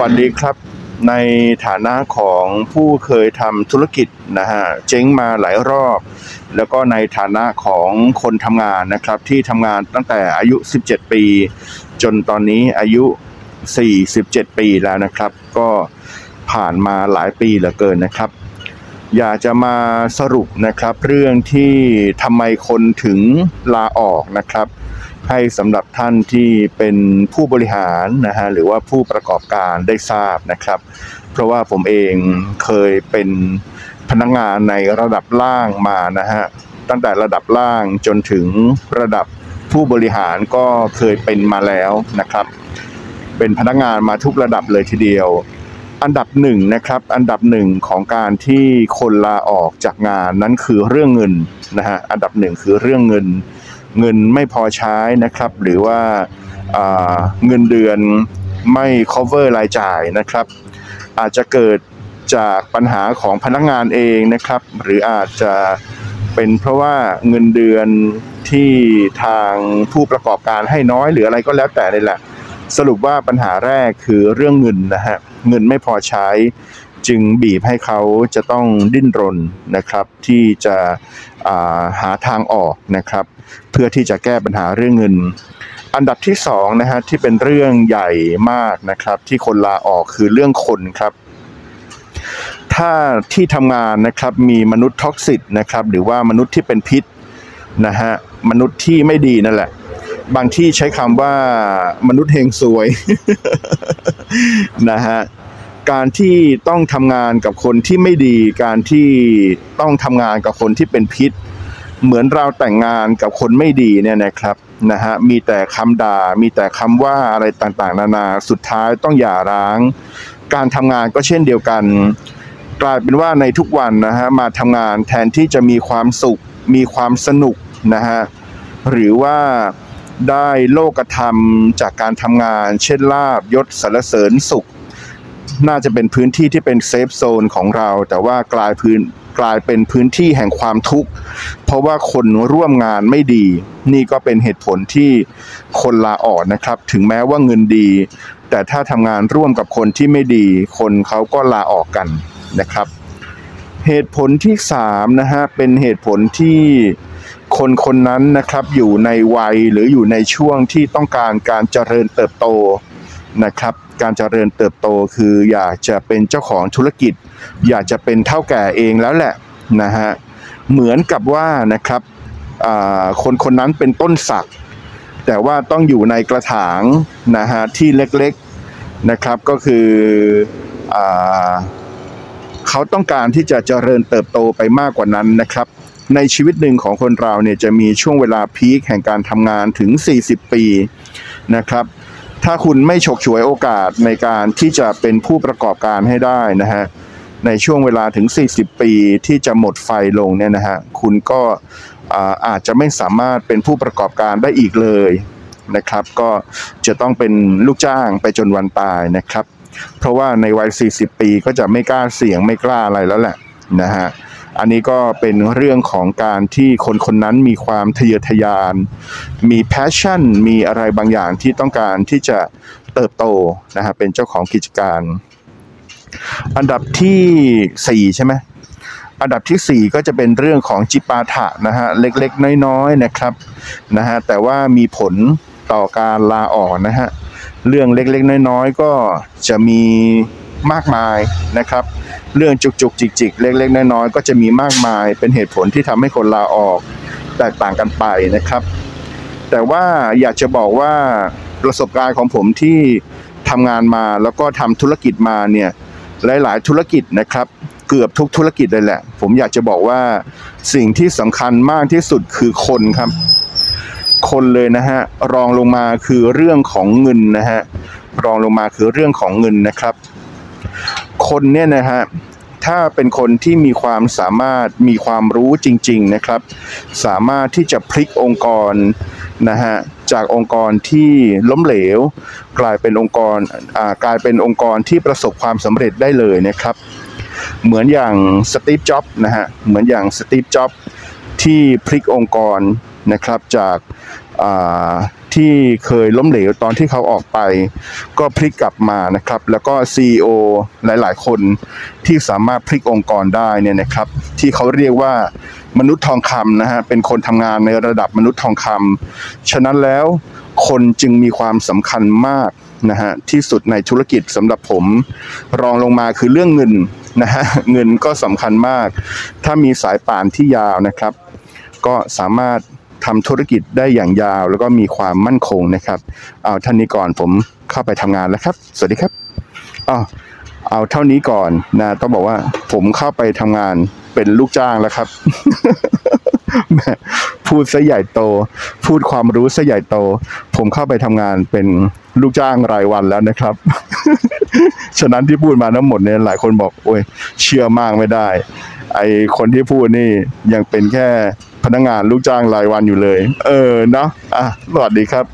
วัสดีครับ ในฐานะของผู้เคยทำธุรกิจนะฮะเจ๊งมาหลายรอบ แล้วก็ในฐานะของคนทำงานนะครับที่ทำงานตั้งแต่อายุ 17 ปี จนตอนนี้อายุ 47 ปีแล้วนะครับ ก็ผ่านมาหลายปีเหลือเกินนะครับ อยากจะมาสรุปนะครับเรื่องที่ทำไมคนถึงลาออกนะครับ ให้สำหรับท่านที่เป็นผู้บริหารนะฮะหรือว่าผู้ประกอบการได้ทราบนะครับ เพราะว่าผมเองเคยเป็นพนักงานในระดับล่างมานะฮะตั้งแต่ระดับล่างจนถึงระดับผู้บริหารก็เคยเป็นมาแล้วนะครับ เป็นพนักงานมาทุกระดับเลยทีเดียว อันดับหนึ่งนะครับ อันดับหนึ่งของการที่คนลาออกจากงานนั้นคือเรื่องเงินนะฮะอันดับหนึ่งคือเรื่องเงิน เงินไม่พอใช้นะครับ หรือว่าเงินเดือนไม่ cover รายจ่ายนะครับ อาจจะเกิดจากปัญหาของพนักงานเองนะครับ หรืออาจจะเป็นเพราะว่าเงินเดือนที่ทางผู้ประกอบการให้น้อยหรืออะไรก็แล้วแต่เลยแหละ สรุปว่าปัญหาแรกคือเรื่องเงินนะฮะเงินไม่พอใช้ จึงบีบให้เขาจะต้องดิ้นรนนะครับ ที่จะาหาทางออกนะครับ เพื่อที่จะแก้ปัญหาเรื่องเงิน อันดับที่สองนะฮะที่เป็นเรื่องใหญ่มากนะครับ ที่คนลาออกคือเรื่องคนครับถ้าที่ทำงานนะครับมีมนุษย์ท็อกซิตนะครับหรือว่ามนุษย์ที่เป็นพิษนะฮะมนุษย์ที่ไม่ดีนั่นแหละ บางที่ใช้คำว่ามนุษย์เฮงซวยนะฮะ การที่ต้องทำงานกับคนที่ไม่ดี การที่ต้องทำงานกับคนที่เป็นพิษ เหมือนเราแต่งงานกับคนไม่ดีเนี่ยนะครับนะฮะมีแต่คำด่า มีแต่คำว่าอะไรต่างๆ นานาสุดท้ายต้องหย่าร้าง การทำงานก็เช่นเดียวกัน กลายเป็นว่าในทุกวันนะฮะมาทำงานแทนที่จะมีความสุข มีความสนุกนะฮะหรือว่าได้โลกธรรมจากการทำงาน เช่นลาบยศสรรเสริญสุข น่าจะเป็นพื้นที่ที่เป็นเซฟโซนของเรา แต่ว่ากลายพื้นกลายเป็นพื้นที่แห่งความทุกข์ เพราะว่าคนร่วมงานไม่ดี นี่ก็เป็นเหตุผลที่คนลาออกนะครับ ถึงแม้ว่าเงินดี แต่ถ้าทำงานร่วมกับคนที่ไม่ดี คนเขาก็ลาออกกันนะครับ เหตุผลที่สามนะฮะเป็นเหตุผลที่คนคนนั้นนะครับอยู่ในวัยหรืออยู่ในช่วงที่ต้องการการเจริญเติบโตนะครับ การเจริญเติบโตคืออยากจะเป็นเจ้าของธุรกิจ อยากจะเป็นเท่าแก่เองแล้วแหละนะฮะเหมือนกับว่านะครับคนคนนั้นเป็นต้นสัก แต่ว่าต้องอยู่ในกระถางนะฮะที่เล็กๆนะครับก็คืออเขาต้องการที่จะเจริญเติบโตไปมากกว่านั้นนะครับ ในชีวิตหนึ่งของคนเราเนี่ยจะมีช่วงเวลาพีคแห่งการทำงานถึง 40 ปีนะครับ ถ้าคุณไม่ฉกฉวยโอกาสในการที่จะเป็นผู้ประกอบการให้ได้นะฮะในช่วงเวลาถึง 40 ปีที่จะหมดไฟลงเนี่ยนะฮะคุณก็อาจจะไม่สามารถเป็นผู้ประกอบการได้อีกเลยนะครับ ก็จะต้องเป็นลูกจ้างไปจนวันตายนะครับ เพราะว่าในวัย 40 ปีก็จะไม่กล้าเสี่ยงไม่กล้าอะไรแล้วแหละนะฮะ อันนี้ก็เป็นเรื่องของการที่คนคนนั้นมีความทะเยอทะยาน มี passion มีอะไรบางอย่างที่ต้องการที่จะเติบโตนะฮะเป็นเจ้าของกิจการ อันดับที่สี่ใช่ไหมอันดับที่สี่ก็จะเป็นเรื่องของจิปาถะนะฮะเล็กๆ น้อยๆนะครับนะฮะแต่ว่ามีผลต่อการลาออกนะฮะเรื่องเล็กๆ น้อยๆ ก็จะมี มากมายนะครับ เรื่องจุกๆจิกๆ เล็ก ๆ น้อยๆก็จะมีมากมาย เป็นเหตุผลที่ทำให้คนลาออกแตกต่างกันไปนะครับ แต่ว่าอยากจะบอกว่าประสบการณ์ของผมที่ทำงานมาแล้วก็ทำธุรกิจมาเนี่ยหลาย ๆ ธุรกิจนะครับ เกือบทุกธุรกิจเลยแหละ ผมอยากจะบอกว่าสิ่งที่สำคัญมากที่สุดคือคนครับ คนเลยนะฮะรองลงมาคือเรื่องของเงินนะฮะรองลงมาคือเรื่องของเงินนะครับ คนเนี่ยนะฮะถ้าเป็นคนที่มีความสามารถมีความรู้จริง ๆนะครับ สามารถที่จะพลิกองค์กรนะฮะจากองค์กรที่ล้มเหลว กลายเป็นองค์กรอ่ากลายเป็นองค์กรที่ประสบความสำเร็จได้เลยนะครับ เหมือนอย่างสตีฟจ็อบส์นะฮะเหมือนอย่างสตีฟจ็อบส์ที่พลิกองค์กรนะครับจาก ที่เคยล้มเหลวตอนที่เขาออกไป ก็พลิกกลับมานะครับ แล้วก็ CEO หลาย ๆ คนที่สามารถพลิกองค์กรได้เนี่ยนะครับ ที่เขาเรียกว่ามนุษย์ทองคำนะฮะเป็นคนทำงานในระดับมนุษย์ทองคำฉะนั้นแล้วคนจึงมีความสำคัญมากนะฮะที่สุดในธุรกิจสำหรับผม รองลงมาคือเรื่องเงินนะฮะเงินก็สำคัญมาก ถ้ามีสายป่านที่ยาวนะครับ ก็สามารถ ทำธุรกิจได้อย่างยาว แล้วก็มีความมั่นคงนะครับเอาท่านนี้ก่อนผมเข้าไปทำงานแล้วครับ สวัสดีครับอ้าวเอาเท่านี้ก่อนนะต้องบอกว่าผมเข้าไปทำงานเป็นลูกจ้างแล้วครับ พูดซะใหญ่โต พูดความรู้ซะใหญ่โต ผมเข้าไปทำงานเป็นลูกจ้างรายวันแล้วนะครับ ฉะนั้นที่พูดมาทั้งหมดเนี่ยหลายคนบอก โอ้ยเชื่อมากไม่ได้ ไอคนที่พูดนี่ยังเป็นแค่ พนักงานลูกจ้างรายวันอยู่เลย เออเนาะอะสวัสดีครับ